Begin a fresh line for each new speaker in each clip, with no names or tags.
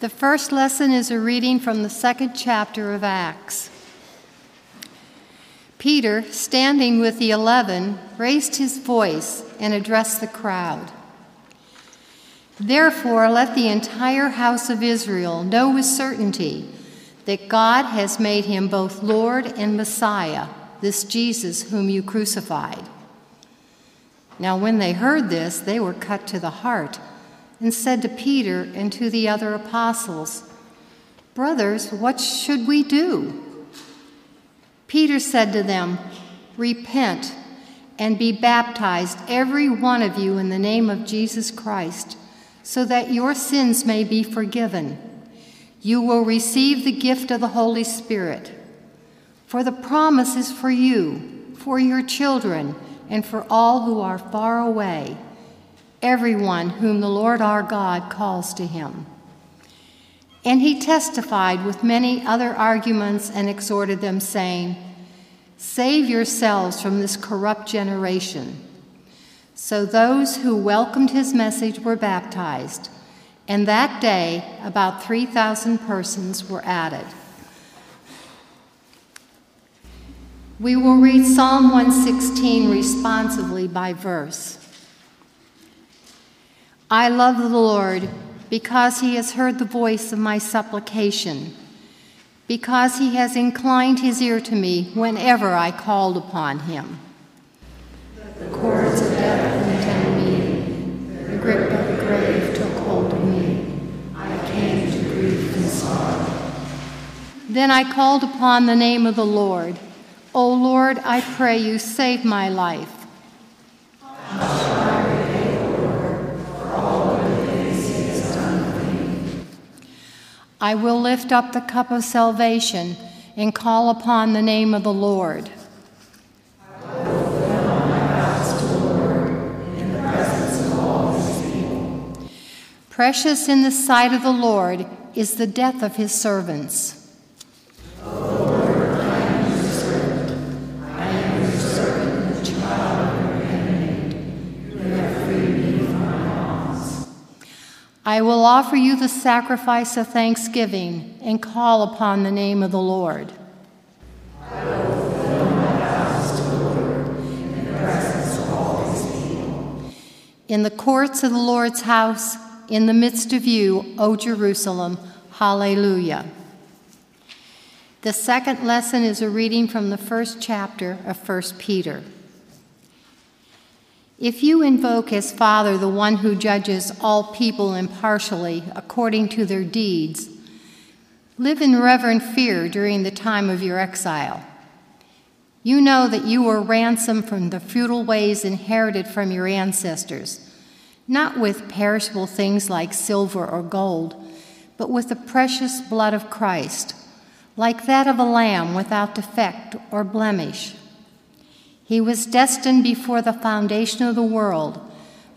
The first lesson is a reading from the second chapter of Acts. Peter, standing with the eleven, raised his voice and addressed the crowd. Therefore, let the entire house of Israel know with certainty that God has made him both Lord and Messiah, this Jesus whom you crucified. Now, when they heard this, they were cut to the heart and said to Peter and to the other apostles, Brothers, what should we do? Peter said to them, Repent and be baptized, every one of you, in the name of Jesus Christ, so that your sins may be forgiven. You will receive the gift of the Holy Spirit. For the promise is for you, for your children, and for all who are far away, everyone whom the Lord our God calls to him. And he testified with many other arguments and exhorted them, saying, Save yourselves from this corrupt generation. So those who welcomed his message were baptized, and that day about 3,000 persons were added. We will read Psalm 116 responsively by verse. I love the Lord because he has heard the voice of my supplication, because he has inclined his ear to me whenever I called upon him. The cords of death contend me, the grip of the grave took hold of me. I came to grief and sorrow. Then I called upon the name of the Lord. O Lord, I pray you, save my life. I will lift up the cup of salvation and call upon the name of the Lord. Precious in the sight of the Lord is the death of his servants. I will offer you the sacrifice of thanksgiving and call upon the name of the Lord. In the courts of the Lord's house, in the midst of you, O Jerusalem, hallelujah. The second lesson is a reading from the first chapter of 1 Peter. If you invoke as Father the one who judges all people impartially according to their deeds, live in reverent fear during the time of your exile. You know that you were ransomed from the feudal ways inherited from your ancestors, not with perishable things like silver or gold, but with the precious blood of Christ, like that of a lamb without defect or blemish. He was destined before the foundation of the world,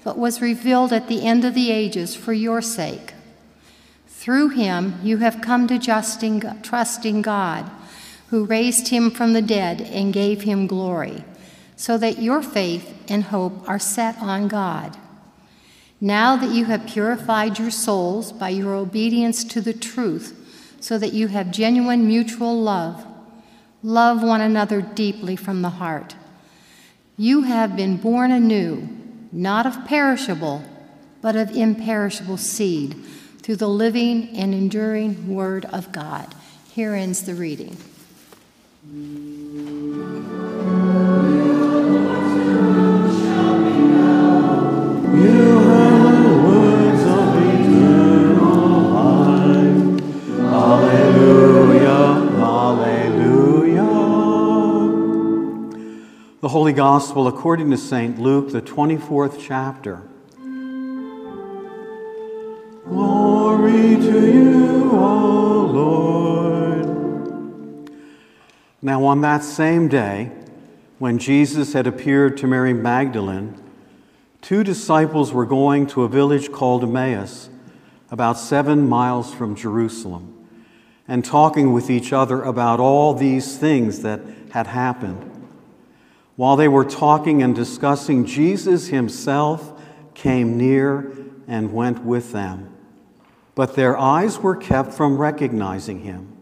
but was revealed at the end of the ages for your sake. Through him you have come to justing, trust in God, who raised him from the dead and gave him glory, so that your faith and hope are set on God. Now that you have purified your souls by your obedience to the truth, so that you have genuine mutual love, love one another deeply from the heart. You have been born anew, not of perishable, but of imperishable seed, through the living and enduring Word of God. Here ends the reading.
The Holy Gospel according to St. Luke, the 24th chapter. Glory to you, O Lord. Now, on that same day, when Jesus had appeared to Mary Magdalene, two disciples were going to a village called Emmaus, about seven miles from Jerusalem, and talking with each other about all these things that had happened. While they were talking and discussing, Jesus himself came near and went with them. but their eyes were kept from recognizing him.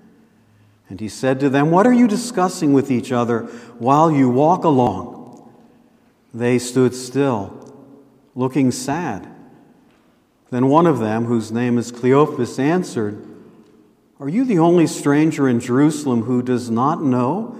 And he said to them, What are you discussing with each other while you walk along? They stood still, looking sad. Then one of them, whose name is Cleopas, answered, Are you the only stranger in Jerusalem who does not know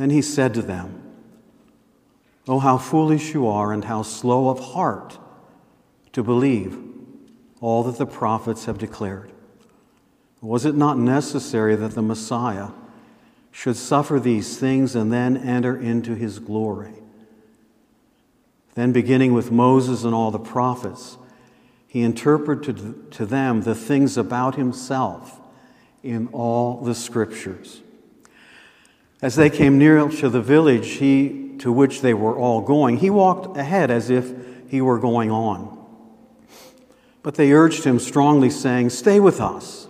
Then he said to them, Oh, how foolish you are, and how slow of heart to believe all that the prophets have declared. Was it not necessary that the Messiah should suffer these things and then enter into his glory? Then, beginning with Moses and all the prophets, he interpreted to them the things about himself in all the scriptures. As they came near to the village, he to which they were all going, he walked ahead as if he were going on. But they urged him strongly, saying, Stay with us,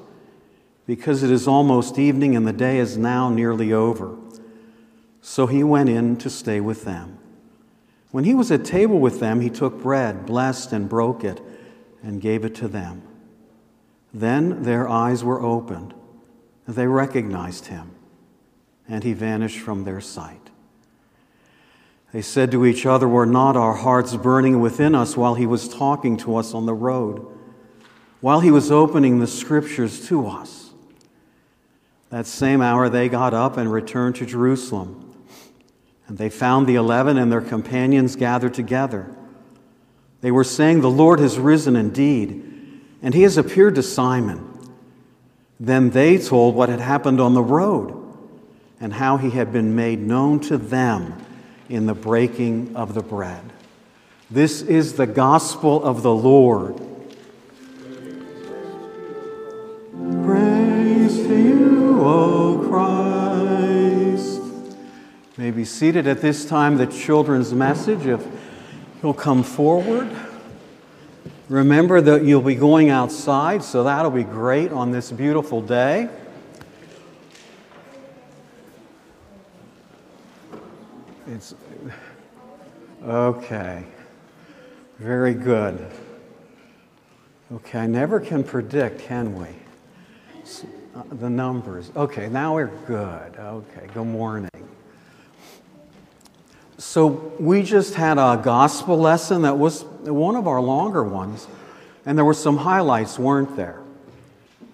because it is almost evening and the day is now nearly over. So he went in to stay with them. When he was at table with them, he took bread, blessed and broke it, and gave it to them. Then their eyes were opened, and they recognized him, and he vanished from their sight. They said to each other, Were not our hearts burning within us while he was talking to us on the road, while he was opening the scriptures to us? That same hour they got up and returned to Jerusalem. And they found the eleven and their companions gathered together. They were saying, The Lord has risen indeed, and he has appeared to Simon. Then they told what had happened on the road and how he had been made known to them in the breaking of the bread. This is the gospel of the Lord. Praise to you, O Christ. May be seated at this time the children's message if you'll come forward. Remember that you'll be going outside, so that'll be great on this beautiful day. It's okay. Very good. Okay, I never can predict, can we? Uh, the numbers. Okay, now we're good. Okay, good morning. So, we just had a gospel lesson that was one of our longer ones, and there were some highlights, weren't there?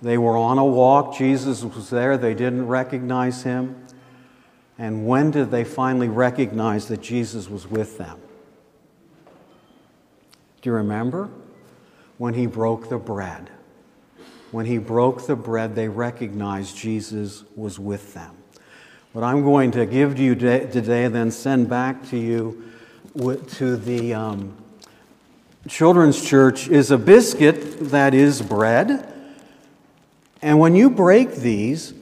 They were on a walk, Jesus was there, they didn't recognize him. And when did they finally recognize that Jesus was with them? Do you remember? When he broke the bread. When he broke the bread, they recognized Jesus was with them. What I'm going to give to you today, then send back to you to the um, children's church, is a biscuit that is bread. And when you break these,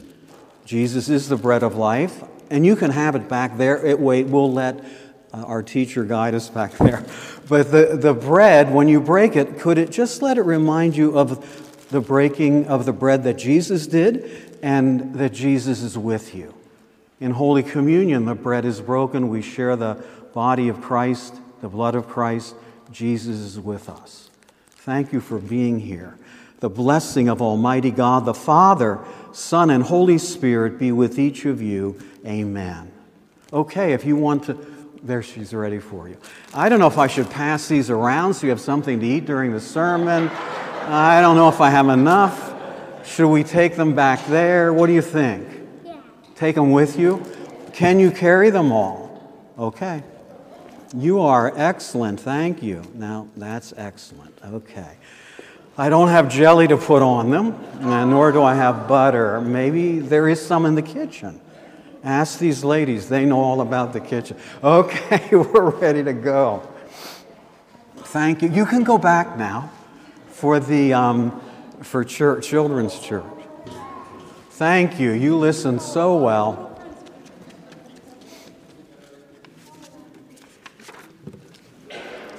Jesus is the bread of life. And you can have it back there. It, wait, we'll let uh, our teacher guide us back there. But the, the bread, when you break it, could it just let it remind you of the breaking of the bread that Jesus did and that Jesus is with you? In Holy Communion, the bread is broken. We share the body of Christ, the blood of Christ. Jesus is with us. Thank you for being here. The blessing of Almighty God, the Father, Son, and Holy Spirit be with each of you. Amen. Okay, if you want to, there she's ready for you. I don't know if I should pass these around so you have something to eat during the sermon. I don't know if I have enough. Should we take them back there? What do you think? Yeah. Take them with you? Can you carry them all? Okay. You are excellent. Thank you. Now, that's excellent. Okay. I don't have jelly to put on them, nor do I have butter. Maybe there is some in the kitchen. Ask these ladies, they know all about the kitchen. Okay, we're ready to go. Thank you. You can go back now for the um, for church, children's church. Thank you. You listened so well.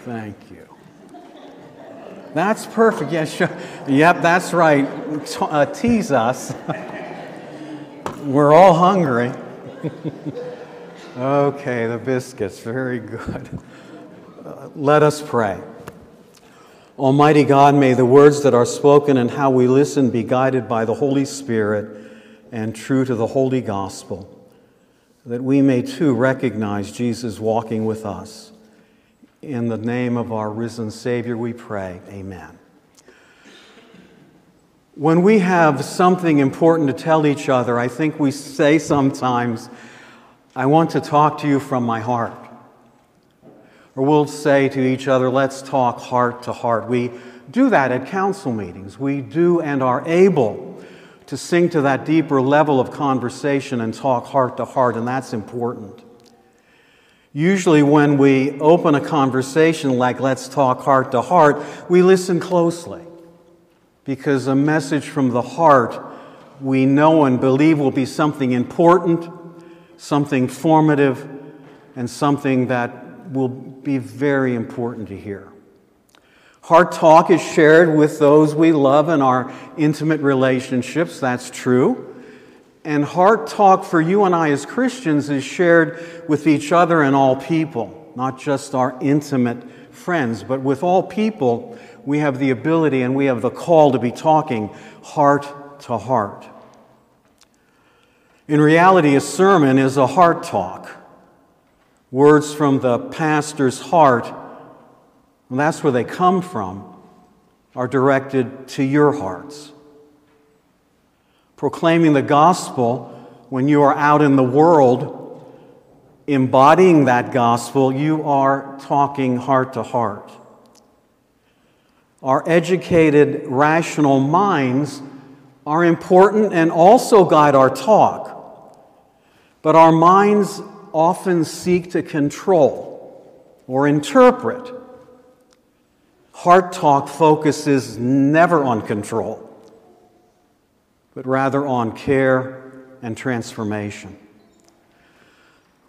Thank you. That's perfect. Sure. Yep, that's right. Uh, tease us. We're all hungry. okay, the biscuits. Very good. Uh, let us pray. Almighty God, may the words that are spoken and how we listen be guided by the Holy Spirit and true to the Holy Gospel, that we may too recognize Jesus walking with us. In the name of our risen Savior, we pray. Amen. When we have something important to tell each other, I think we say sometimes, I want to talk to you from my heart. Or we'll say to each other, let's talk heart to heart. We do that at council meetings. We do and are able to sink to that deeper level of conversation and talk heart to heart, and that's important. Usually, when we open a conversation like let's talk heart to heart, we listen closely because a message from the heart we know and believe will be something important, something formative, and something that will be very important to hear. Heart talk is shared with those we love in our intimate relationships, that's true. And heart talk for you and I as Christians is shared with each other and all people, not just our intimate friends, but with all people, we have the ability and we have the call to be talking heart to heart. In reality, a sermon is a heart talk. Words from the pastor's heart, and that's where they come from, are directed to your hearts proclaiming the gospel, when you are out in the world embodying that gospel, you are talking heart to heart. Our educated, rational minds are important and also guide our talk. But our minds often seek to control or interpret. Heart talk focuses never on control but rather on care and transformation.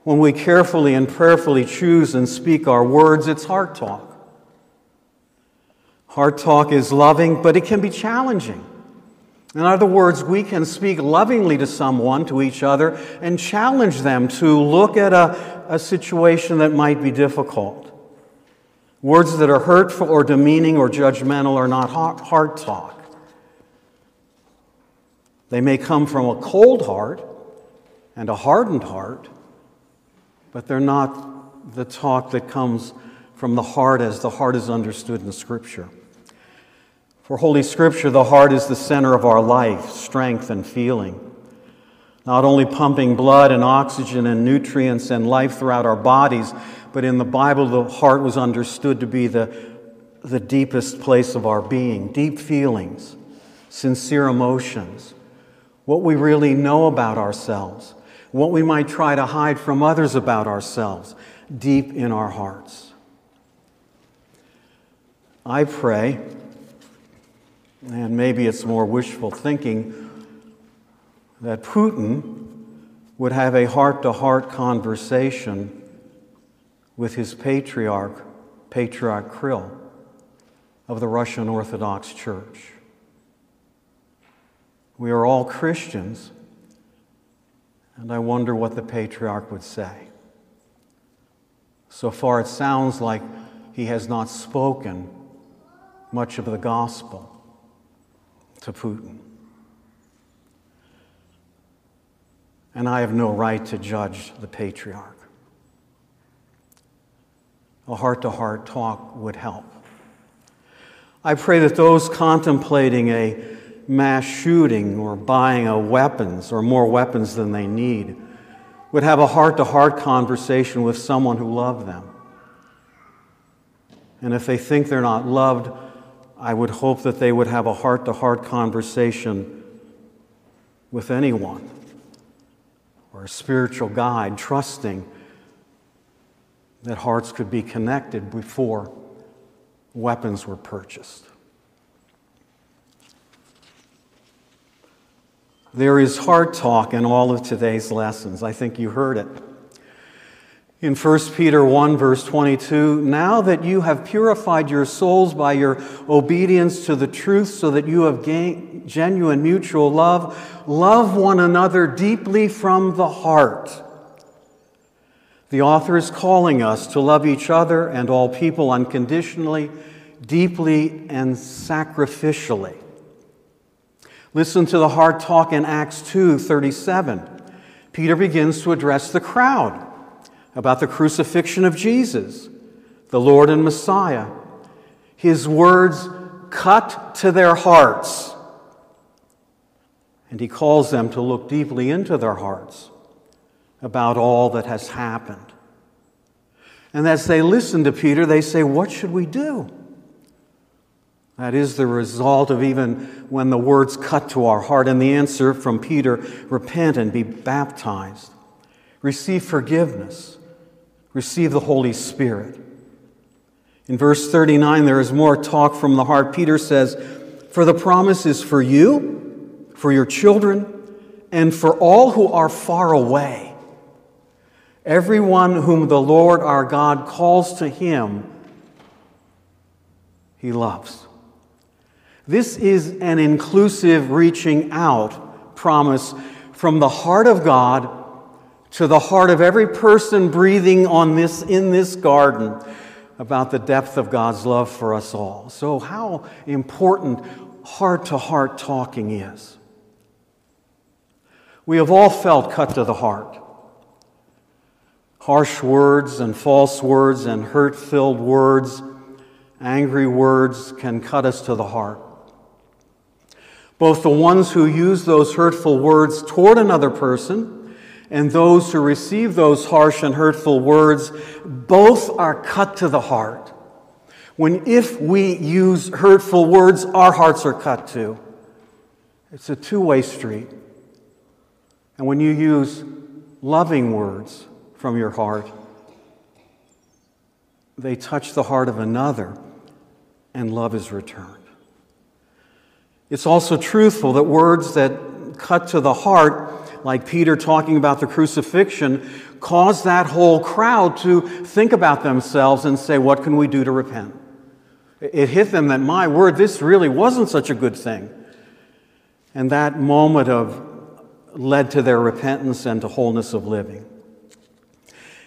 When we carefully and prayerfully choose and speak our words, it's heart talk. Heart talk is loving, but it can be challenging. In other words, we can speak lovingly to someone, to each other, and challenge them to look at a, a situation that might be difficult. Words that are hurtful or demeaning or judgmental are not heart talk. They may come from a cold heart and a hardened heart, but they're not the talk that comes from the heart as the heart is understood in Scripture. For Holy Scripture, the heart is the center of our life, strength, and feeling. Not only pumping blood and oxygen and nutrients and life throughout our bodies, but in the Bible, the heart was understood to be the, the deepest place of our being, deep feelings, sincere emotions, what we really know about ourselves, what we might try to hide from others about ourselves deep in our hearts. I pray, and maybe it's more wishful thinking, that Putin would have a heart to heart conversation with his patriarch, Patriarch Kirill of the Russian Orthodox Church. We are all Christians, and I wonder what the patriarch would say. So far, it sounds like he has not spoken much of the gospel to Putin. And I have no right to judge the patriarch. A heart to heart talk would help. I pray that those contemplating a mass shooting or buying a weapons or more weapons than they need would have a heart to heart conversation with someone who loved them. And if they think they're not loved, I would hope that they would have a heart to heart conversation with anyone or a spiritual guide, trusting that hearts could be connected before weapons were purchased. There is hard talk in all of today's lessons. I think you heard it. In 1 Peter 1, verse 22, now that you have purified your souls by your obedience to the truth, so that you have gained genuine mutual love, love one another deeply from the heart. The author is calling us to love each other and all people unconditionally, deeply, and sacrificially. Listen to the hard talk in Acts 2 37. Peter begins to address the crowd about the crucifixion of Jesus, the Lord and Messiah. His words cut to their hearts. And he calls them to look deeply into their hearts about all that has happened. And as they listen to Peter, they say, What should we do? That is the result of even when the words cut to our heart. And the answer from Peter repent and be baptized, receive forgiveness, receive the Holy Spirit. In verse 39, there is more talk from the heart. Peter says, For the promise is for you, for your children, and for all who are far away. Everyone whom the Lord our God calls to him, he loves. This is an inclusive reaching out promise from the heart of God to the heart of every person breathing on this, in this garden about the depth of God's love for us all. So, how important heart to heart talking is. We have all felt cut to the heart. Harsh words and false words and hurt filled words, angry words can cut us to the heart. Both the ones who use those hurtful words toward another person and those who receive those harsh and hurtful words, both are cut to the heart. When if we use hurtful words, our hearts are cut too. It's a two way street. And when you use loving words from your heart, they touch the heart of another, and love is returned. It's also truthful that words that cut to the heart like Peter talking about the crucifixion, caused that whole crowd to think about themselves and say, What can we do to repent? It hit them that, my word, this really wasn't such a good thing. And that moment of led to their repentance and to wholeness of living.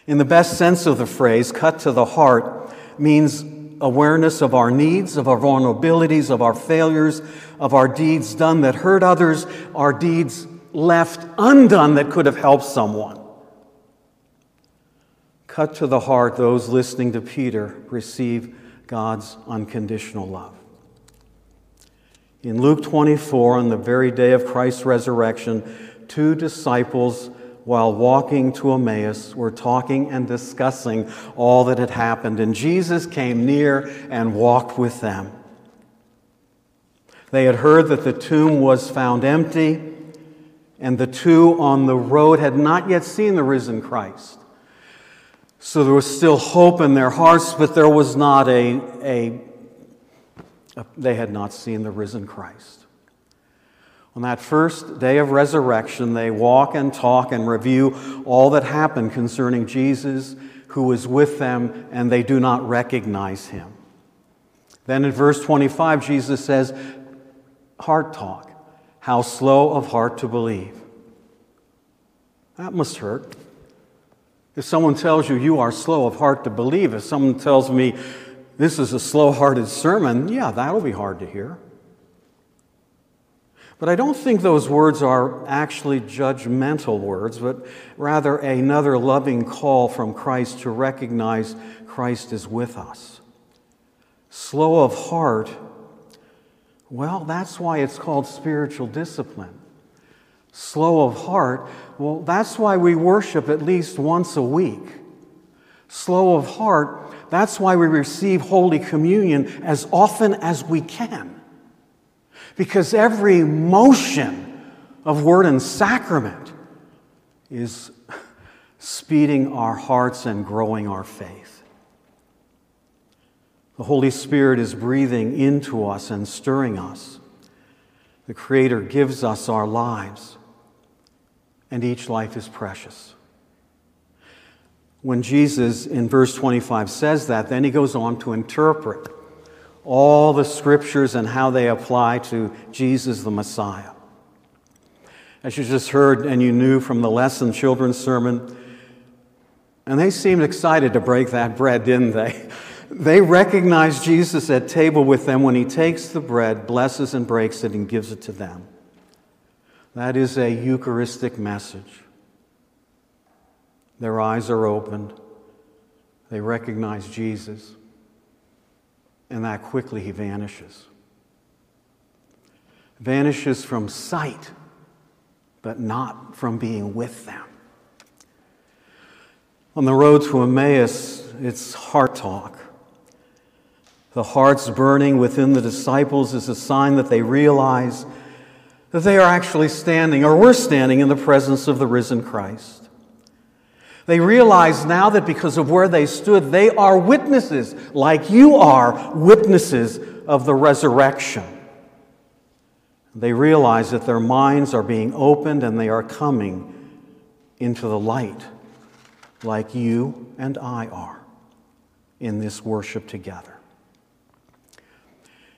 In the best sense of the phrase, cut to the heart means awareness of our needs, of our vulnerabilities, of our failures, of our deeds done that hurt others, our deeds left undone that could have helped someone. Cut to the heart, those listening to Peter receive God's unconditional love. In Luke 24, on the very day of Christ's resurrection, two disciples, while walking to Emmaus, were talking and discussing all that had happened, and Jesus came near and walked with them. They had heard that the tomb was found empty and the two on the road had not yet seen the risen Christ. So there was still hope in their hearts, but there was not a, a, a, they had not seen the risen Christ. On that first day of resurrection, they walk and talk and review all that happened concerning Jesus, who was with them, and they do not recognize him. Then in verse 25, Jesus says, Heart talk. How slow of heart to believe. That must hurt. If someone tells you you are slow of heart to believe, if someone tells me this is a slow hearted sermon, yeah, that'll be hard to hear. But I don't think those words are actually judgmental words, but rather another loving call from Christ to recognize Christ is with us. Slow of heart Well, that's why it's called spiritual discipline. Slow of heart, well, that's why we worship at least once a week. Slow of heart, that's why we receive Holy Communion as often as we can. Because every motion of word and sacrament is speeding our hearts and growing our faith. The Holy Spirit is breathing into us and stirring us. The Creator gives us our lives, and each life is precious. When Jesus in verse 25 says that, then he goes on to interpret all the scriptures and how they apply to Jesus the Messiah. As you just heard and you knew from the lesson children's sermon, and they seemed excited to break that bread, didn't they? They recognize Jesus at table with them when he takes the bread, blesses and breaks it, and gives it to them. That is a Eucharistic message. Their eyes are opened. They recognize Jesus. And that quickly he vanishes. Vanishes from sight, but not from being with them. On the road to Emmaus, it's heart talk. The hearts burning within the disciples is a sign that they realize that they are actually standing, or we're standing, in the presence of the risen Christ. They realize now that because of where they stood, they are witnesses, like you are witnesses of the resurrection. They realize that their minds are being opened and they are coming into the light, like you and I are in this worship together.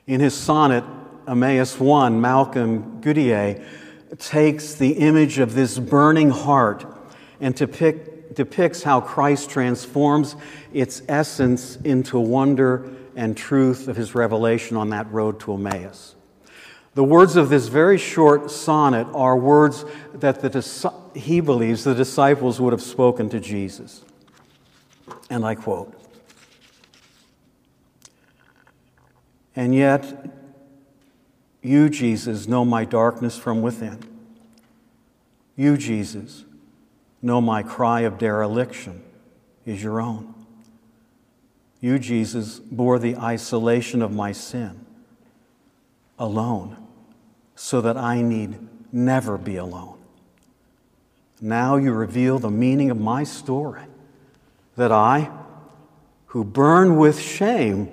In his sonnet, Emmaus 1, Malcolm Guite takes the image of this burning heart and depict, depicts how Christ transforms its essence into wonder and truth of his revelation on that road to Emmaus. The words of this very short sonnet are words that the, he believes the disciples would have spoken to Jesus. And I quote And yet, you, Jesus, know my darkness from within. You, Jesus, know my cry of dereliction is your own. You, Jesus, bore the isolation of my sin alone so that I need never be alone. Now you reveal the meaning of my story that I, who burn with shame,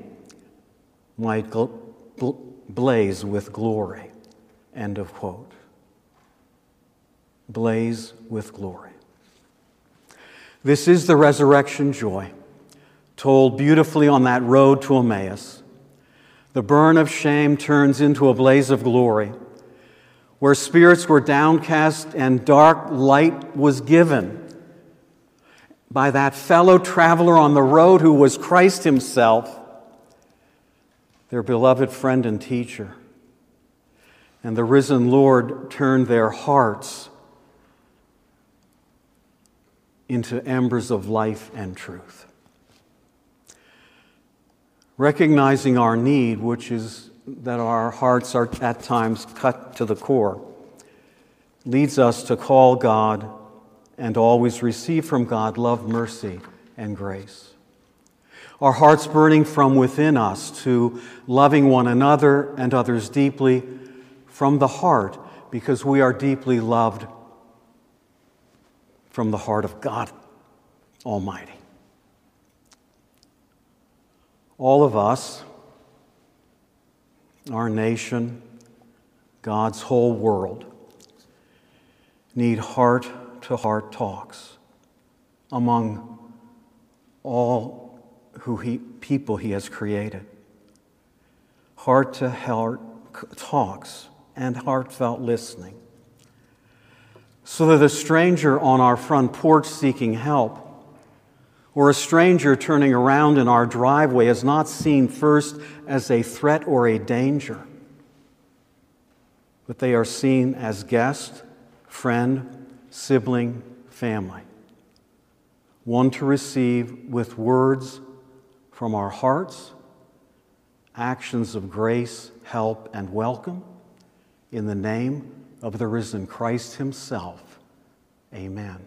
might gl- bl- blaze with glory. End of quote. Blaze with glory. This is the resurrection joy, told beautifully on that road to Emmaus. The burn of shame turns into a blaze of glory, where spirits were downcast and dark light was given by that fellow traveler on the road who was Christ Himself, their beloved friend and teacher. And the risen Lord turned their hearts into embers of life and truth. Recognizing our need, which is that our hearts are at times cut to the core, leads us to call God and always receive from God love, mercy, and grace. Our hearts burning from within us to loving one another and others deeply from the heart because we are deeply loved from the heart of God Almighty. All of us, our nation, God's whole world, need heart to heart talks among all who he, people he has created. Heart to heart talks and heartfelt listening so that a stranger on our front porch seeking help or a stranger turning around in our driveway is not seen first as a threat or a danger, but they are seen as guest, friend, sibling, family. One to receive with words from our hearts actions of grace, help, and welcome. In the name of the risen Christ Himself, amen.